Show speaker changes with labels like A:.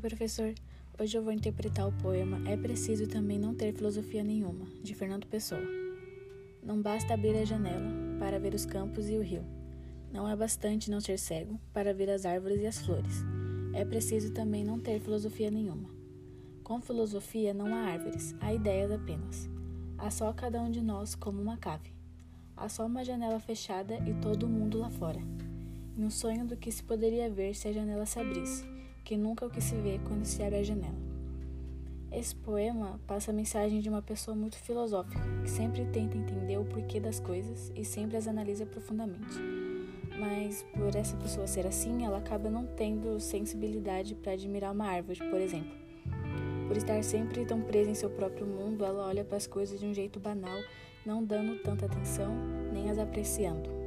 A: professor. Hoje eu vou interpretar o poema É Preciso Também Não Ter Filosofia Nenhuma, de Fernando Pessoa. Não basta abrir a janela para ver os campos e o rio. Não é bastante não ser cego para ver as árvores e as flores. É preciso também não ter filosofia nenhuma. Com filosofia não há árvores, há ideias apenas. Há só cada um de nós como uma cave. Há só uma janela fechada e todo o mundo lá fora. E um sonho do que se poderia ver se a janela se abrisse que nunca é o que se vê quando se abre a janela. Esse poema passa a mensagem de uma pessoa muito filosófica, que sempre tenta entender o porquê das coisas e sempre as analisa profundamente. Mas por essa pessoa ser assim, ela acaba não tendo sensibilidade para admirar uma árvore, por exemplo. Por estar sempre tão presa em seu próprio mundo, ela olha para as coisas de um jeito banal, não dando tanta atenção nem as apreciando.